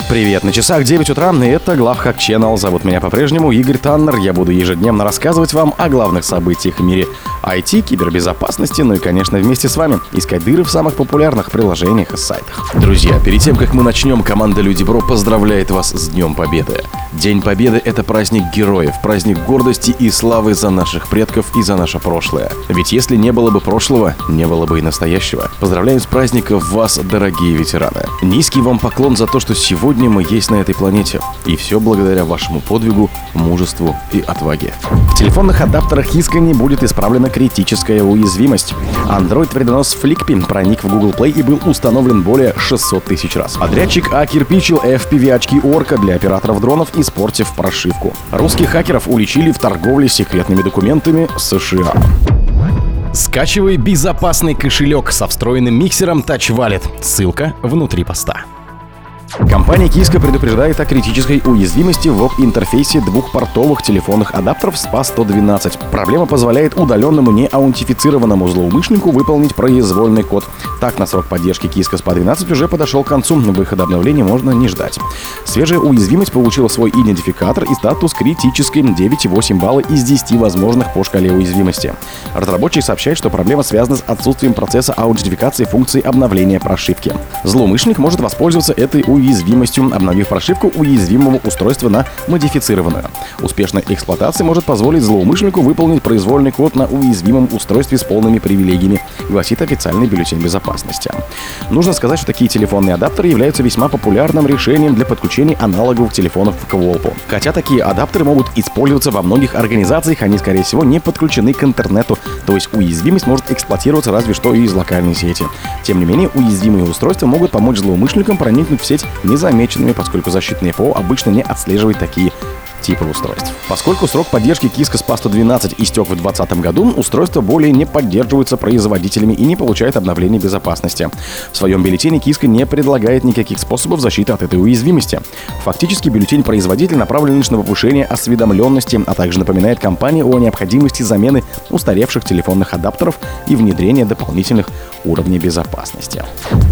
え? Привет, на часах 9 утра, и это Главхак Channel. Зовут меня по-прежнему Игорь Таннер. Я буду ежедневно рассказывать вам о главных событиях в мире IT, кибербезопасности, ну и, конечно, вместе с вами искать дыры в самых популярных приложениях и сайтах. Друзья, перед тем, как мы начнем, команда Люди Бро поздравляет вас с Днем Победы. День Победы — это праздник героев, праздник гордости и славы за наших предков и за наше прошлое. Ведь если не было бы прошлого, не было бы и настоящего. Поздравляю с праздником вас, дорогие ветераны. Низкий вам поклон за то, что сегодня сегодня мы есть на этой планете. И все благодаря вашему подвигу, мужеству и отваге. В телефонных адаптерах искренне будет исправлена критическая уязвимость. Android-вредонос Flickpin проник в Google Play и был установлен более 600 тысяч раз. Подрядчик окирпичил FPV-очки Орка для операторов дронов, испортив прошивку. Русских хакеров уличили в торговле секретными документами США. Скачивай безопасный кошелек со встроенным миксером Touch Wallet. Ссылка внутри поста. Компания Киска предупреждает о критической уязвимости в интерфейсе двухпортовых телефонных адаптеров SPA-112. Проблема позволяет удаленному неаутентифицированному злоумышленнику выполнить произвольный код. Так, на срок поддержки Киска SPA-12 уже подошел к концу, выхода обновления можно не ждать. Свежая уязвимость получила свой идентификатор и статус критической 9,8 балла из 10 возможных по шкале уязвимости. Разработчик сообщает, что проблема связана с отсутствием процесса аутентификации функции обновления прошивки. Злоумышленник может воспользоваться этой уязвимостью уязвимостью, обновив прошивку уязвимого устройства на модифицированную. Успешная эксплуатация может позволить злоумышленнику выполнить произвольный код на уязвимом устройстве с полными привилегиями, гласит официальный бюллетень безопасности. Нужно сказать, что такие телефонные адаптеры являются весьма популярным решением для подключения аналоговых телефонов к Волпу. Хотя такие адаптеры могут использоваться во многих организациях, они, скорее всего, не подключены к интернету, то есть уязвимость может эксплуатироваться разве что из локальной сети. Тем не менее, уязвимые устройства могут помочь злоумышленникам проникнуть в сеть незамеченными, поскольку защитные ПО обычно не отслеживают такие типа устройств. Поскольку срок поддержки Kiska SPA 112 истек в 2020 году, устройство более не поддерживается производителями и не получает обновления безопасности. В своем бюллетене Kiska не предлагает никаких способов защиты от этой уязвимости. Фактически бюллетень производителя направлен лишь на повышение осведомленности, а также напоминает компании о необходимости замены устаревших телефонных адаптеров и внедрения дополнительных уровней безопасности.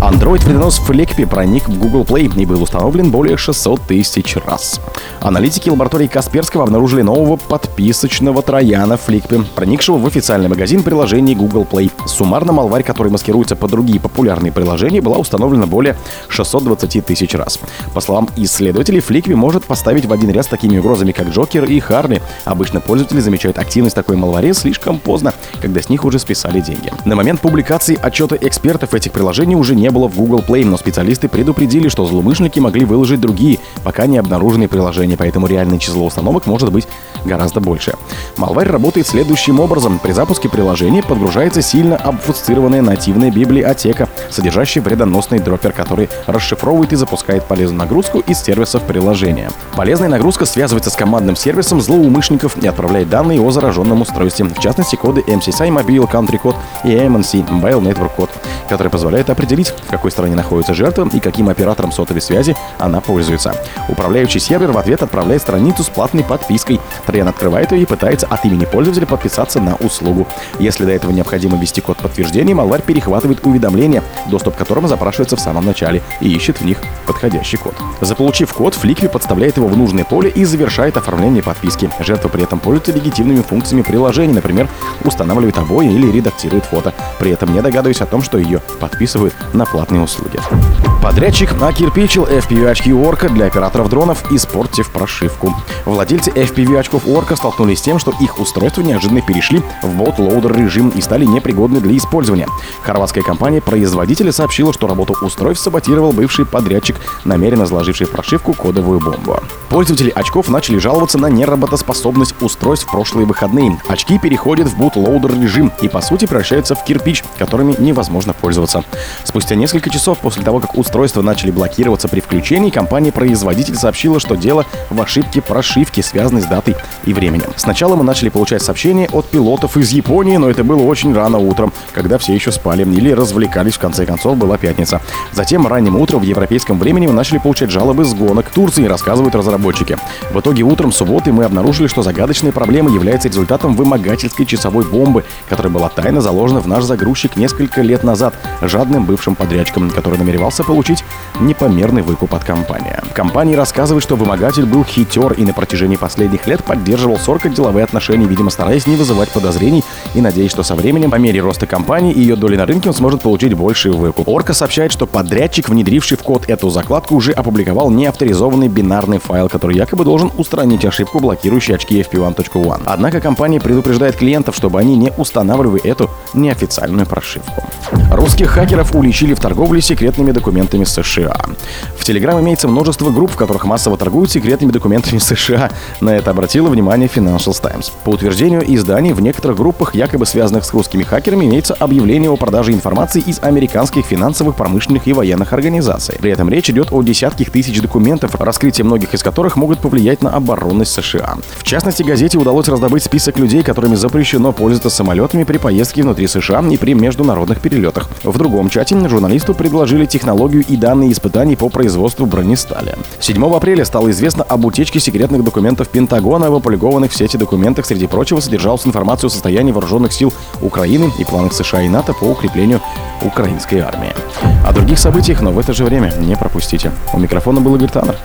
Android-вредонос Fleckpy проник в Google Play и был установлен более 600 тысяч раз. Аналитики лаборатории лаборатории Касперского обнаружили нового подписочного трояна Фликпи, проникшего в официальный магазин приложений Google Play. Суммарно малварь, который маскируется под другие популярные приложения, была установлена более 620 тысяч раз. По словам исследователей, Фликпи может поставить в один ряд с такими угрозами, как Джокер и Харли. Обычно пользователи замечают активность такой малваре слишком поздно, когда с них уже списали деньги. На момент публикации отчета экспертов этих приложений уже не было в Google Play, но специалисты предупредили, что злоумышленники могли выложить другие, пока не обнаруженные приложения, поэтому реальный число установок может быть гораздо больше. Malware работает следующим образом. При запуске приложения подгружается сильно обфусцированная нативная библиотека, содержащая вредоносный дроппер, который расшифровывает и запускает полезную нагрузку из сервисов приложения. Полезная нагрузка связывается с командным сервисом злоумышленников и отправляет данные о зараженном устройстве, в частности коды MCSI Mobile Country Code и MNC Mobile Network Code, которые позволяют определить, в какой стране находится жертва и каким оператором сотовой связи она пользуется. Управляющий сервер в ответ отправляет страницу с платной подпиской. Триан открывает ее и пытается от имени пользователя подписаться на услугу. Если до этого необходимо ввести код подтверждения, малварь перехватывает уведомления, доступ к которым запрашивается в самом начале, и ищет в них подходящий код. Заполучив код, Фликви подставляет его в нужное поле и завершает оформление подписки. Жертва при этом пользуется легитимными функциями приложения, например, устанавливает обои или редактирует фото, при этом не догадываясь о том, что ее подписывают на платные услуги. Подрядчик окирпичил FPV-очки Орка для операторов дронов, испортив прошивку. Владельцы FPV очков Орка столкнулись с тем, что их устройства неожиданно перешли в бот-лоудер режим и стали непригодны для использования. Хорватская компания-производителя сообщила, что работу устройств саботировал бывший подрядчик, намеренно заложивший в прошивку кодовую бомбу. Пользователи очков начали жаловаться на неработоспособность устройств в прошлые выходные. Очки переходят в bootloader режим и по сути превращаются в кирпич, которыми невозможно пользоваться. Спустя несколько часов после того, как устройства начали блокироваться при включении, компания-производитель производитель сообщила, что дело в ошибке прошивки, связанной с датой и временем. Сначала мы начали получать сообщения от пилотов из Японии, но это было очень рано утром, когда все еще спали или развлекались, в конце концов, была пятница. Затем ранним утром в европейском времени мы начали получать жалобы с гонок Турции, рассказывают разработчики. В итоге утром субботы мы обнаружили, что загадочная проблема является результатом вымогательской часовой бомбы, которая была тайно заложена в наш загрузчик несколько лет назад жадным бывшим подрядчиком, который намеревался получить непомерный выкуп от компании. Компания рассказывает, что вымогатель был хитер и на протяжении последних лет поддерживал с Орка деловые отношения, видимо, стараясь не вызывать подозрений и надеясь, что со временем, по мере роста компании и ее доли на рынке, он сможет получить больший выкуп. Орка сообщает, что подрядчик, внедривший в код эту закладку, уже опубликовал неавторизованный бинарный файл, который якобы должен устранить ошибку, блокирующую очки FP1.1. Однако компания предупреждает клиентов, чтобы они не устанавливали эту неофициальную прошивку. Русских хакеров уличили в торговле секретными документами США. В Telegram имеется множество групп, в которых массово торгуют секретными документами США. На это обратило внимание Financial Times. По утверждению изданий, в некоторых группах, якобы связанных с русскими хакерами, имеется объявление о продаже информации из американских финансовых, промышленных и военных организаций. При этом речь идет о десятках тысяч документов, раскрытие многих из которых могут повлиять на оборонность США. В частности, газете удалось раздобыть список людей, которыми запрещено пользоваться самолетами при поездке внутри США и при международных перелетах. В другом чате журналисту предложили технологию и данные испытаний по производству бронестали. 7 апреля стало известно об утечке секретных документов Пентагона. Опубликованных в сети документах, среди прочего, содержалась информация о состоянии вооруженных сил Украины и планах США и НАТО по укреплению украинской армии. О других событиях, но в это же время не пропустите. У микрофона был Игорь Таннер.